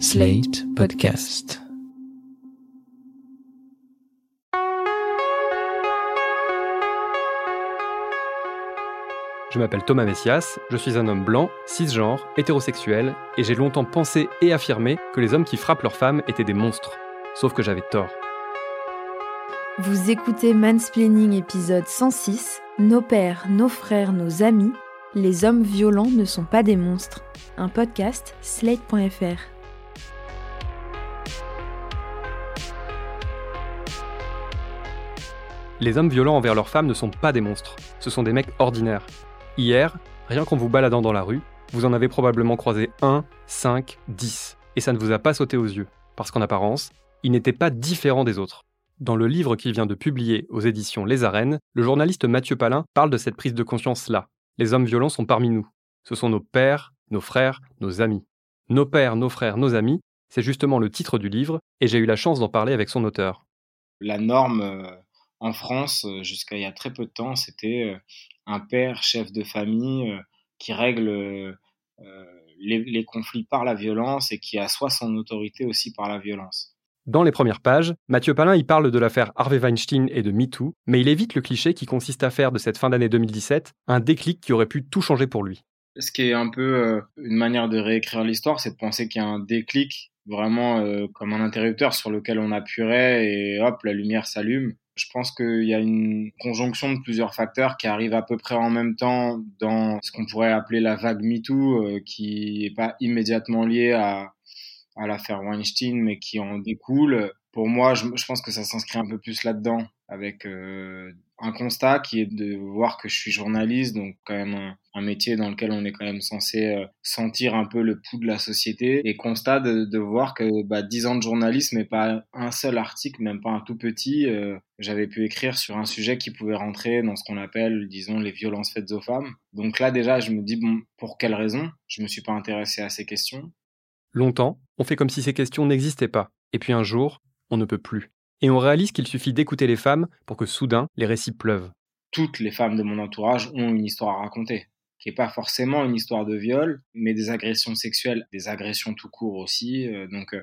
Slate Podcast. Je m'appelle Thomas Messias, je suis un homme blanc, cisgenre, hétérosexuel, et j'ai longtemps pensé et affirmé que les hommes qui frappent leurs femmes étaient des monstres. Sauf que j'avais tort. Vous écoutez Mansplaining épisode 106, Nos pères, nos frères, nos amis, les hommes violents ne sont pas des monstres. Un podcast slate.fr. Les hommes violents envers leurs femmes ne sont pas des monstres, ce sont des mecs ordinaires. Hier, rien qu'en vous baladant dans la rue, vous en avez probablement croisé 1, 5, 10, et ça ne vous a pas sauté aux yeux, parce qu'en apparence, ils n'étaient pas différents des autres. Dans le livre qu'il vient de publier aux éditions Les Arènes, le journaliste Mathieu Palin parle de cette prise de conscience-là. Les hommes violents sont parmi nous. Ce sont nos pères, nos frères, nos amis. Nos pères, nos frères, nos amis, c'est justement le titre du livre, et j'ai eu la chance d'en parler avec son auteur. La norme euh, en France, euh, jusqu'à il y a très peu de temps, c'était euh, un père chef de famille qui règle les, les conflits par la violence et qui assoit son autorité aussi par la violence. Dans les premières pages, Mathieu Palin y parle de l'affaire Harvey Weinstein et de MeToo, mais il évite le cliché qui consiste à faire de cette fin d'année 2017 un déclic qui aurait pu tout changer pour lui. Ce qui est un peu euh, une manière de réécrire l'histoire, c'est de penser qu'il y a un déclic vraiment euh, comme un interrupteur sur lequel on appuierait et hop, la lumière s'allume. Je pense qu'il y a une conjonction de plusieurs facteurs qui arrivent à peu près en même temps dans ce qu'on pourrait appeler la vague MeToo, euh, qui n'est pas immédiatement liée à, à l'affaire Weinstein, mais qui en découle. Pour moi, je, pense que ça s'inscrit un peu plus là-dedans, avec euh, un constat qui est de voir que je suis journaliste, donc quand même un, métier dans lequel on est quand même censé euh, sentir un peu le pouls de la société, et constat de, de voir que bah, 10 ans de journalisme et pas un seul article, même pas un tout petit, euh, j'avais pu écrire sur un sujet qui pouvait rentrer dans ce qu'on appelle, disons, les violences faites aux femmes. Donc là déjà, je me dis, bon, pour quelle raison? Je me suis pas intéressé à ces questions. Longtemps, on fait comme si ces questions n'existaient pas, et puis un jour, on ne peut plus. Et on réalise qu'il suffit d'écouter les femmes pour que soudain, les récits pleuvent. Toutes les femmes de mon entourage ont une histoire à raconter, qui n'est pas forcément une histoire de viol, mais des agressions sexuelles, des agressions tout court aussi. Euh, donc euh,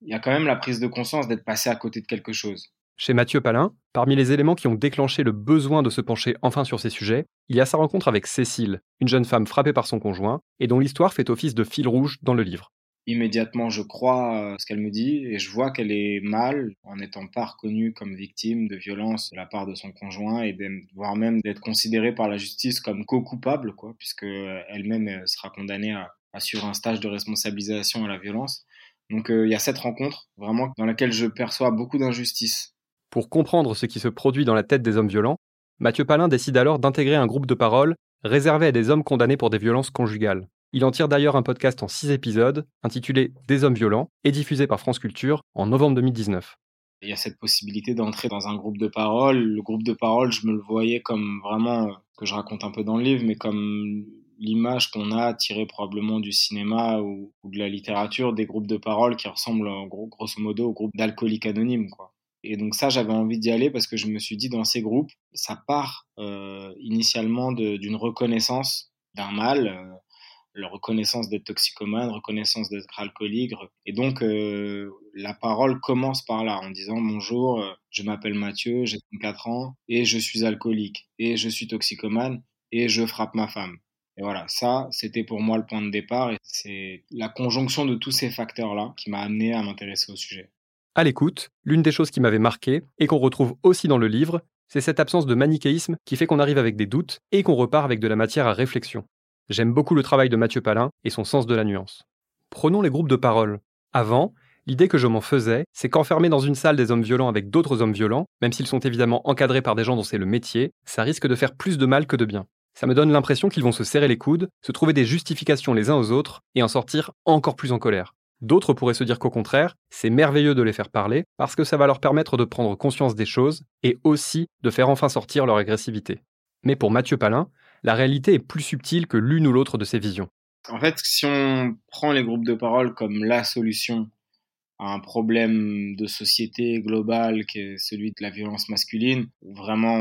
il y a quand même la prise de conscience d'être passé à côté de quelque chose. Chez Mathieu Palin, parmi les éléments qui ont déclenché le besoin de se pencher enfin sur ces sujets, il y a sa rencontre avec Cécile, une jeune femme frappée par son conjoint, et dont l'histoire fait office de fil rouge dans le livre immédiatement je crois ce qu'elle me dit et je vois qu'elle est mal en n'étant pas reconnue comme victime de violence de la part de son conjoint et voire même d'être considérée par la justice comme co-coupable quoi puisque elle-même sera condamnée à, à, suivre un stage de responsabilisation à la violence. Donc il y a cette rencontre vraiment dans laquelle je perçois beaucoup d'injustice. Pour comprendre ce qui se produit dans la tête des hommes violents, Mathieu Palin décide alors d'intégrer un groupe de parole réservé à des hommes condamnés pour des violences conjugales. Il en tire d'ailleurs un podcast en six épisodes, intitulé Des hommes violents, et diffusé par France Culture en novembre 2019. Il y a cette possibilité d'entrer dans un groupe de parole. Le groupe de parole, je me le voyais comme vraiment, que je raconte un peu dans le livre, mais comme l'image qu'on a tirée probablement du cinéma ou, de la littérature, des groupes de parole qui ressemblent en gros, grosso modo au groupe d'alcooliques anonymes. Quoi. Et donc ça, j'avais envie d'y aller parce que je me suis dit, dans ces groupes, ça part euh, initialement d'une reconnaissance d'un mal. Euh, la reconnaissance d'être toxicomane, reconnaissance d'être alcoolique. Et donc, euh, la parole commence par là, en disant bonjour, euh, je m'appelle Mathieu, j'ai 34 ans, et je suis alcoolique, et je suis toxicomane, et je frappe ma femme. Et voilà, ça, c'était pour moi le point de départ, et c'est la conjonction de tous ces facteurs-là qui m'a amené à m'intéresser au sujet. À l'écoute, l'une des choses qui m'avait marqué, et qu'on retrouve aussi dans le livre, c'est cette absence de manichéisme qui fait qu'on arrive avec des doutes et qu'on repart avec de la matière à réflexion. J'aime beaucoup le travail de Mathieu Palin et son sens de la nuance. Prenons les groupes de parole. Avant, l'idée que je m'en faisais, c'est qu'enfermer dans une salle des hommes violents avec d'autres hommes violents, même s'ils sont évidemment encadrés par des gens dont c'est le métier, ça risque de faire plus de mal que de bien. Ça me donne l'impression qu'ils vont se serrer les coudes, se trouver des justifications les uns aux autres et en sortir encore plus en colère. D'autres pourraient se dire qu'au contraire, c'est merveilleux de les faire parler parce que ça va leur permettre de prendre conscience des choses et aussi de faire enfin sortir leur agressivité. Mais pour Mathieu Palin, la réalité est plus subtile que l'une ou l'autre de ces visions. En fait, si on prend les groupes de parole comme la solution à un problème de société global qui est celui de la violence masculine, vraiment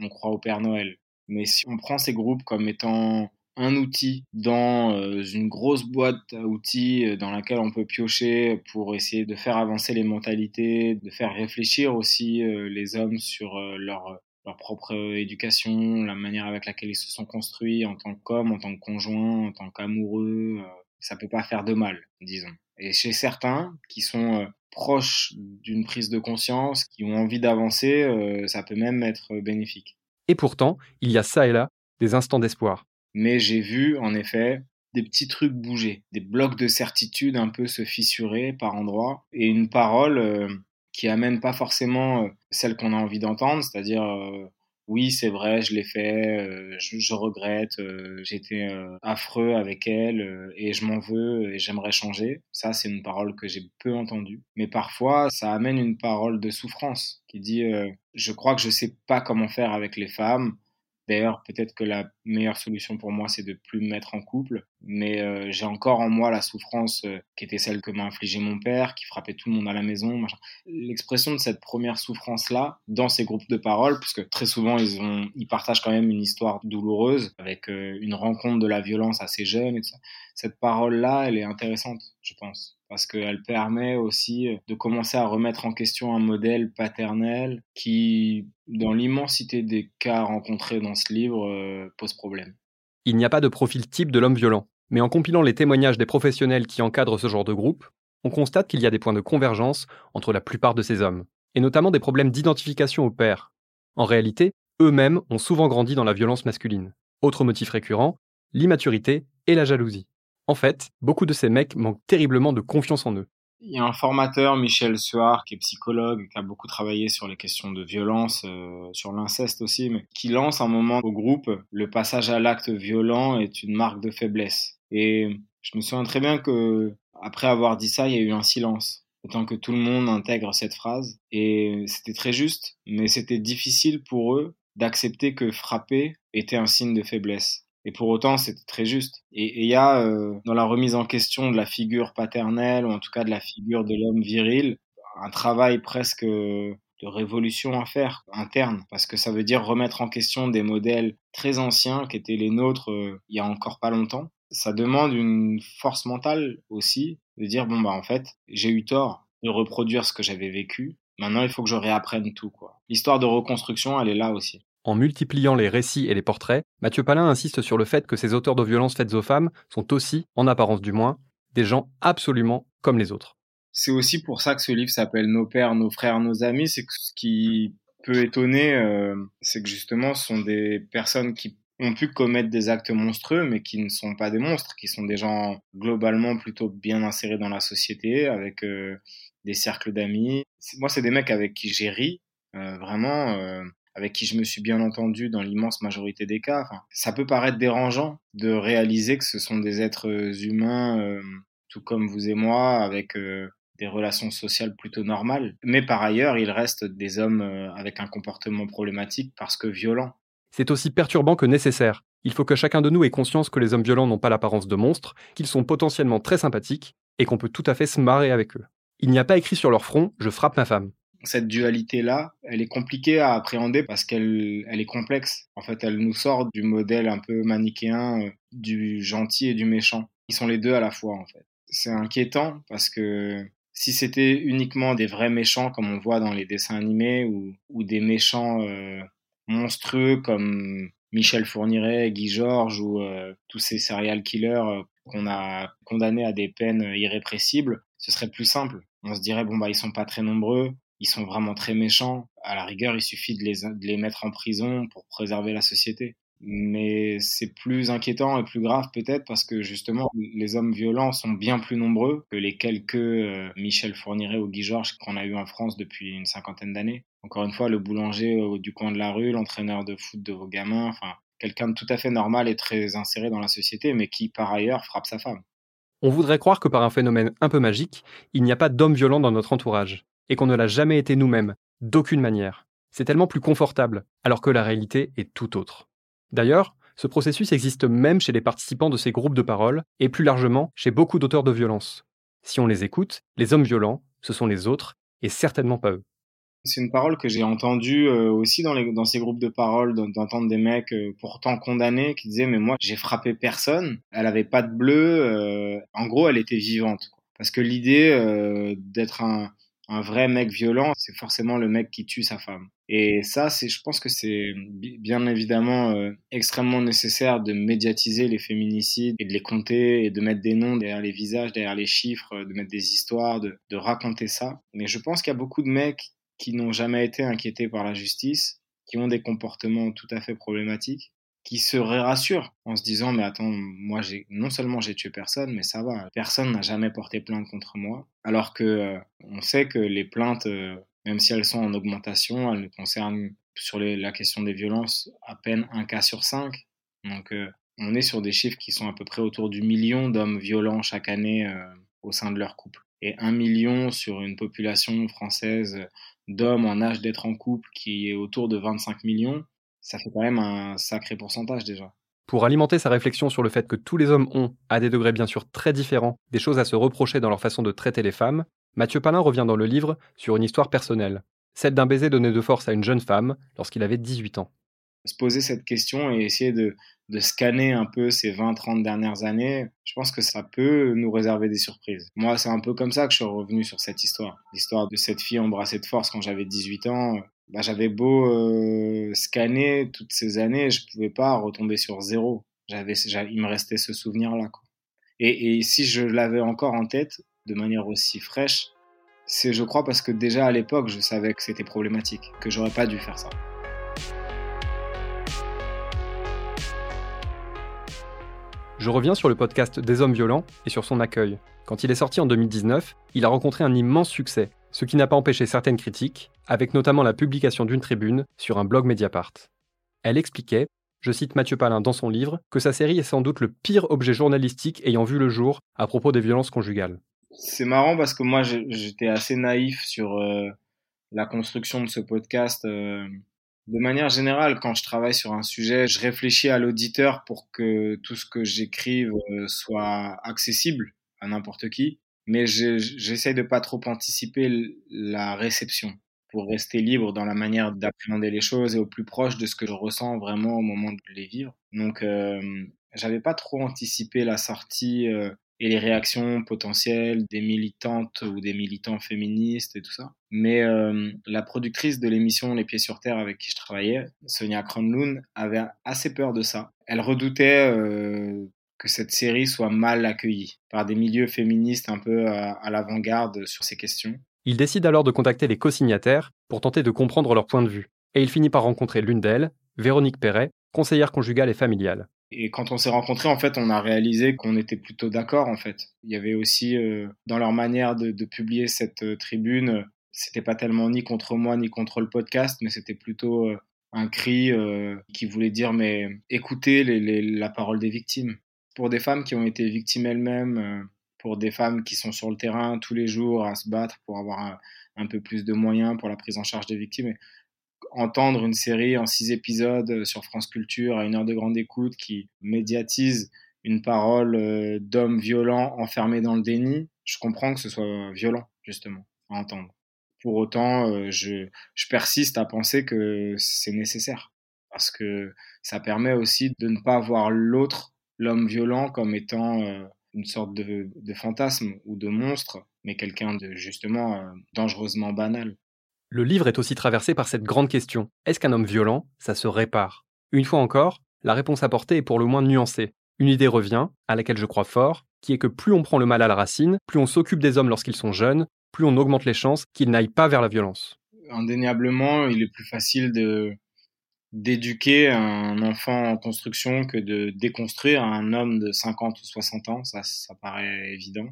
on, croit au Père Noël. Mais si on prend ces groupes comme étant un outil dans euh, une grosse boîte à outils euh, dans laquelle on peut piocher pour essayer de faire avancer les mentalités, de faire réfléchir aussi euh, les hommes sur leur, leur propre éducation, la manière avec laquelle ils se sont construits en tant qu'hommes, en tant que conjoints, en tant qu'amoureux. ça peut pas faire de mal, disons. Et chez certains qui sont proches d'une prise de conscience, qui ont envie d'avancer, ça peut même être bénéfique. Et pourtant, il y a ça et là des instants d'espoir mais j'ai vu en effet des petits trucs bouger, des blocs de certitude un peu se fissurer par endroits, et une parole euh, qui amène pas forcément euh, celle qu'on a envie d'entendre, c'est-à-dire euh, oui c'est vrai je l'ai fait, je, je, regrette, j'étais affreux avec elle et je m'en veux et j'aimerais changer. Ça c'est une parole que j'ai peu entendue, mais parfois ça amène une parole de souffrance qui dit je crois que je sais pas comment faire avec les femmes D'ailleurs, peut-être que la meilleure solution pour moi, c'est de plus me mettre en couple. Mais euh, j'ai encore en moi la souffrance euh, qui était celle que m'a infligée mon père, qui frappait tout le monde à la maison. L'expression de cette première souffrance-là dans ces groupes de parole, puisque très souvent ils, ont, ils partagent quand même une histoire douloureuse avec euh, une rencontre de la violence assez jeune. Et Cette parole-là, elle est intéressante, je pense parce qu'elle permet aussi de commencer à remettre en question un modèle paternel qui, dans l'immensité des cas rencontrés dans ce livre, euh, Il n'y a pas de profil type de l'homme violent, mais en compilant les témoignages des professionnels qui encadrent ce genre de groupe, on constate qu'il y a des points de convergence entre la plupart de ces hommes, et notamment des problèmes d'identification au père. En réalité, eux-mêmes ont souvent grandi dans la violence masculine. Autre motif récurrent, l'immaturité et la jalousie. En fait, beaucoup de ces mecs manquent terriblement de confiance en eux. Il y a un formateur, Michel Suard, qui est psychologue, qui a beaucoup travaillé sur les questions de violence, euh, sur l'inceste aussi, mais qui lance un moment au groupe le passage à l'acte violent est une marque de faiblesse. Et je me souviens très bien que après avoir dit ça, il y a eu un silence. Autant que tout le monde intègre cette phrase. Et c'était très juste, mais c'était difficile pour eux d'accepter que frapper était un signe de faiblesse. Et pour autant, c'est très juste. Et il y a euh, dans la remise en question de la figure paternelle, ou en tout cas de la figure de l'homme viril, un travail presque de révolution à faire interne, parce que ça veut dire remettre en question des modèles très anciens qui étaient les nôtres euh, il y a encore pas longtemps. Ça demande une force mentale aussi, de dire bon bah en fait j'ai eu tort de reproduire ce que j'avais vécu. Maintenant il faut que je réapprenne tout quoi. L'histoire de reconstruction elle est là aussi. En multipliant les récits et les portraits, Mathieu Palin insiste sur le fait que ces auteurs de violences faites aux femmes sont aussi, en apparence du moins, des gens absolument comme les autres. C'est aussi pour ça que ce livre s'appelle Nos pères, nos frères, nos amis. C'est que ce qui peut étonner, euh, c'est que justement, ce sont des personnes qui ont pu commettre des actes monstrueux, mais qui ne sont pas des monstres, qui sont des gens globalement plutôt bien insérés dans la société, avec euh, des cercles d'amis. Moi, c'est des mecs avec qui j'ai ri, euh, vraiment avec qui je me suis bien entendu dans l'immense majorité des cas. ça peut paraître dérangeant de réaliser que ce sont des êtres humains, euh, tout comme vous et moi, avec euh, des relations sociales plutôt normales. Mais par ailleurs, ils restent des hommes euh, avec un comportement problématique parce que violent. C'est aussi perturbant que nécessaire. Il faut que chacun de nous ait conscience que les hommes violents n'ont pas l'apparence de monstres, qu'ils sont potentiellement très sympathiques et qu'on peut tout à fait se marrer avec eux. Il n'y a pas écrit sur leur front Je frappe ma femme cette dualité-là, elle est compliquée à appréhender parce qu'elle elle est complexe. En fait, elle nous sort du modèle un peu manichéen euh, du gentil et du méchant. Ils sont les deux à la fois, en fait. C'est inquiétant parce que si c'était uniquement des vrais méchants comme on voit dans les dessins animés ou, ou des méchants euh, monstrueux comme Michel Fourniret, Guy Georges ou euh, tous ces serial killers qu'on a condamnés à des peines irrépressibles, ce serait plus simple. On se dirait bon bah ils sont pas très nombreux, ils sont vraiment très méchants. À la rigueur, il suffit de les, mettre en prison pour préserver la société. Mais c'est plus inquiétant et plus grave peut-être parce que justement, les hommes violents sont bien plus nombreux que les quelques euh, Michel Fourniret ou Guy Georges qu'on a eu en France depuis une cinquantaine d'années. Encore une fois, le boulanger du coin de la rue, l'entraîneur de foot de vos gamins, enfin, quelqu'un de tout à fait normal et très inséré dans la société, mais qui par ailleurs frappe sa femme. On voudrait croire que par un phénomène un peu magique, il n'y a pas d'hommes violents dans notre entourage et qu'on ne l'a jamais été nous-mêmes, d'aucune manière. C'est tellement plus confortable, alors que la réalité est tout autre. D'ailleurs, ce processus existe même chez les participants de ces groupes de parole, et plus largement chez beaucoup d'auteurs de violence. Si on les écoute, les hommes violents, ce sont les autres, et certainement pas eux. C'est une parole que j'ai entendue euh, aussi dans, ces groupes de parole, d'entendre des mecs euh, pourtant condamnés qui disaient mais moi j'ai frappé personne, elle avait pas de bleu, euh, en gros elle était vivante. Parce que l'idée d'être un, un vrai mec violent, c'est forcément le mec qui tue sa femme. Et ça, c'est, je pense que c'est bien évidemment extrêmement nécessaire de médiatiser les féminicides et de les compter et de mettre des noms derrière les visages, derrière les chiffres, de mettre des histoires, de, de raconter ça. Mais je pense qu'il y a beaucoup de mecs qui n'ont jamais été inquiétés par la justice, qui ont des comportements tout à fait problématiques, qui se rassurent en se disant mais attends moi j'ai non seulement j'ai tué personne mais ça va personne n'a jamais porté plainte contre moi. Alors que euh, on sait que les plaintes euh, même si elles sont en augmentation elles ne concernent sur la question des violences à peine un cas sur cinq. Donc euh, on est sur des chiffres qui sont à peu près autour du million d'hommes violents chaque année au sein de leur couple. Et un million sur une population française d'hommes en âge d'être en couple qui est autour de 25 millions, ça fait quand même un sacré pourcentage déjà. Pour alimenter sa réflexion sur le fait que tous les hommes ont, à des degrés bien sûr très différents, des choses à se reprocher dans leur façon de traiter les femmes, Mathieu Palin revient dans le livre sur une histoire personnelle, celle d'un baiser donné de force à une jeune femme lorsqu'il avait 18 ans. Se poser cette question et essayer de, de scanner un peu ces 20-30 dernières années, je pense que ça peut nous réserver des surprises. Moi, c'est un peu comme ça que je suis revenu sur cette histoire. L'histoire de cette fille embrassée de force quand j'avais 18 ans. Bah, j'avais beau scanner toutes ces années, je pouvais pas retomber sur zéro. J'avais, il me restait ce souvenir-là. Et, et si je l'avais encore en tête, de manière aussi fraîche, c'est, je crois, parce que déjà à l'époque, je savais que c'était problématique, que j'aurais pas dû faire ça. Je reviens sur le podcast Des hommes violents et sur son accueil. Quand il est sorti en 2019, il a rencontré un immense succès, ce qui n'a pas empêché certaines critiques, avec notamment la publication d'une tribune sur un blog Mediapart. Elle expliquait, je cite Mathieu Palin dans son livre, que sa série est sans doute le pire objet journalistique ayant vu le jour à propos des violences conjugales. C'est marrant parce que moi j'étais assez naïf sur euh, la construction de ce podcast. Euh, de manière générale, quand je travaille sur un sujet, je réfléchis à l'auditeur pour que tout ce que j'écrive euh, soit accessible à n'importe qui. Mais j'essaie de pas trop anticiper la réception pour rester libre dans la manière d'appréhender les choses et au plus proche de ce que je ressens vraiment au moment de les vivre. Donc, euh, j'avais pas trop anticipé la sortie euh, et les réactions potentielles des militantes ou des militants féministes et tout ça. Mais euh, la productrice de l'émission Les Pieds sur Terre avec qui je travaillais, Sonia Kronlund, avait assez peur de ça. Elle redoutait euh, que cette série soit mal accueillie par des milieux féministes un peu à, à l'avant-garde sur ces questions. Il décide alors de contacter les co-signataires pour tenter de comprendre leur point de vue. Et il finit par rencontrer l'une d'elles, Véronique Perret, conseillère conjugale et familiale. Et quand on s'est rencontrés, en fait, on a réalisé qu'on était plutôt d'accord, en fait. Il y avait aussi, euh, dans leur manière de, de publier cette euh, tribune, c'était pas tellement ni contre moi ni contre le podcast, mais c'était plutôt euh, un cri euh, qui voulait dire mais écoutez les, les, la parole des victimes. Pour des femmes qui ont été victimes elles-mêmes, pour des femmes qui sont sur le terrain tous les jours à se battre pour avoir un, peu plus de moyens pour la prise en charge des victimes entendre une série en six épisodes euh, sur France Culture à une heure de grande écoute qui médiatise une parole euh, d'homme violent enfermé dans le déni, je comprends que ce soit violent, justement, à entendre. Pour autant, euh, je persiste à penser que c'est nécessaire, parce que ça permet aussi de ne pas voir l'autre, l'homme violent, comme étant une sorte de, de, fantasme ou de monstre, mais quelqu'un de justement dangereusement banal. Le livre est aussi traversé par cette grande question. Est-ce qu'un homme violent, ça se répare? Une fois encore, la réponse apportée est pour le moins nuancée. Une idée revient, à laquelle je crois fort, qui est que plus on prend le mal à la racine, plus on s'occupe des hommes lorsqu'ils sont jeunes, plus on augmente les chances qu'ils n'aillent pas vers la violence. Indéniablement, il est plus facile de d'éduquer un enfant en construction que de déconstruire un homme de 50 ou 60 ans, ça, ça paraît évident.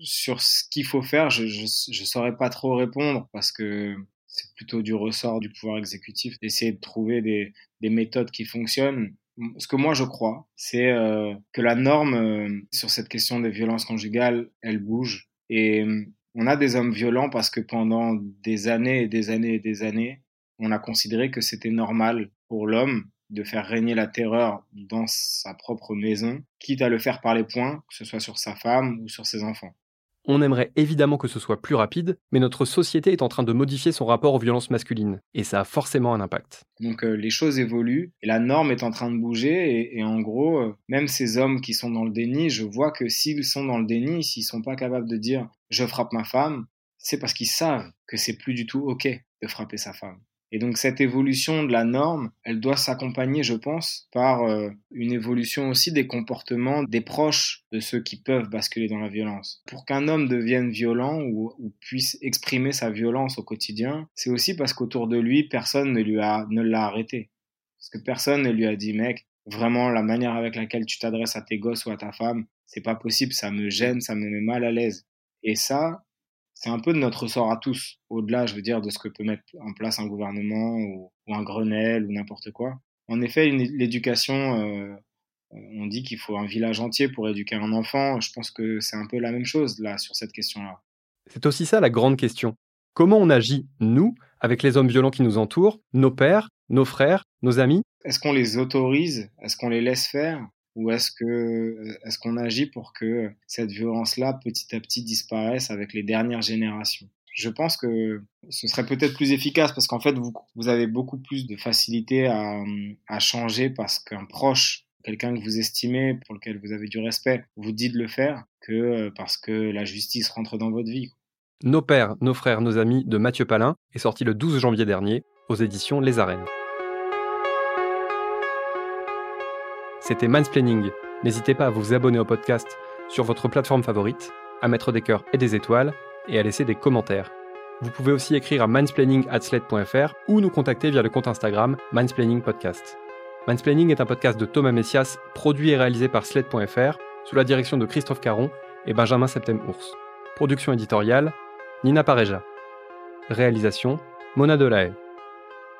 Sur ce qu'il faut faire, je, je saurais pas trop répondre parce que c'est plutôt du ressort du pouvoir exécutif d'essayer de trouver des, des, méthodes qui fonctionnent. Ce que moi je crois, c'est euh, que la norme euh, sur cette question des violences conjugales, elle bouge. Et euh, on a des hommes violents parce que pendant des années et des années et des années, on a considéré que c'était normal pour l'homme de faire régner la terreur dans sa propre maison, quitte à le faire par les poings, que ce soit sur sa femme ou sur ses enfants. On aimerait évidemment que ce soit plus rapide, mais notre société est en train de modifier son rapport aux violences masculines, et ça a forcément un impact. Donc euh, les choses évoluent, et la norme est en train de bouger, et, en gros, euh, même ces hommes qui sont dans le déni, je vois que s'ils sont dans le déni, s'ils sont pas capables de dire je frappe ma femme, c'est parce qu'ils savent que c'est plus du tout ok de frapper sa femme. Et donc cette évolution de la norme, elle doit s'accompagner, je pense, par euh, une évolution aussi des comportements des proches de ceux qui peuvent basculer dans la violence. Pour qu'un homme devienne violent ou, puisse exprimer sa violence au quotidien, c'est aussi parce qu'autour de lui, personne ne lui a ne l'a arrêté. Parce que personne ne lui a dit, mec, vraiment la manière avec laquelle tu t'adresses à tes gosses ou à ta femme, c'est pas possible, ça me gêne, ça me met mal à l'aise. Et ça, c'est un peu de notre sort à tous, au-delà, je veux dire, de ce que peut mettre en place un gouvernement ou, un Grenelle ou n'importe quoi. En effet, l'éducation, euh, on dit qu'il faut un village entier pour éduquer un enfant. Je pense que c'est un peu la même chose là sur cette question-là. C'est aussi ça la grande question. Comment on agit, nous, avec les hommes violents qui nous entourent, nos pères, nos frères, nos amis? Est-ce qu'on les autorise? Est-ce qu'on les laisse faire? Ou est-ce que est-ce qu'on agit pour que cette violence-là petit à petit disparaisse avec les dernières générations? Je pense que ce serait peut-être plus efficace parce qu'en fait vous, avez beaucoup plus de facilité à, à changer parce qu'un proche quelqu'un que vous estimez, pour lequel vous avez du respect, vous dit de le faire, que parce que la justice rentre dans votre vie. Nos pères, nos frères, nos amis de Mathieu Palin est sorti le 12 janvier dernier aux éditions Les Arènes. C'était Mansplaining. N'hésitez pas à vous abonner au podcast sur votre plateforme favorite, à mettre des cœurs et des étoiles et à laisser des commentaires. Vous pouvez aussi écrire à mansplaining.sled.fr ou nous contacter via le compte Instagram Mansplaining Podcast. Mansplaining est un podcast de Thomas Messias, produit et réalisé par sled.fr, sous la direction de Christophe Caron et Benjamin Septem-Ours. Production éditoriale, Nina Pareja. Réalisation, Mona Delahaye.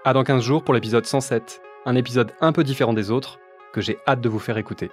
À dans 15 jours pour l'épisode 107, un épisode un peu différent des autres, que j'ai hâte de vous faire écouter.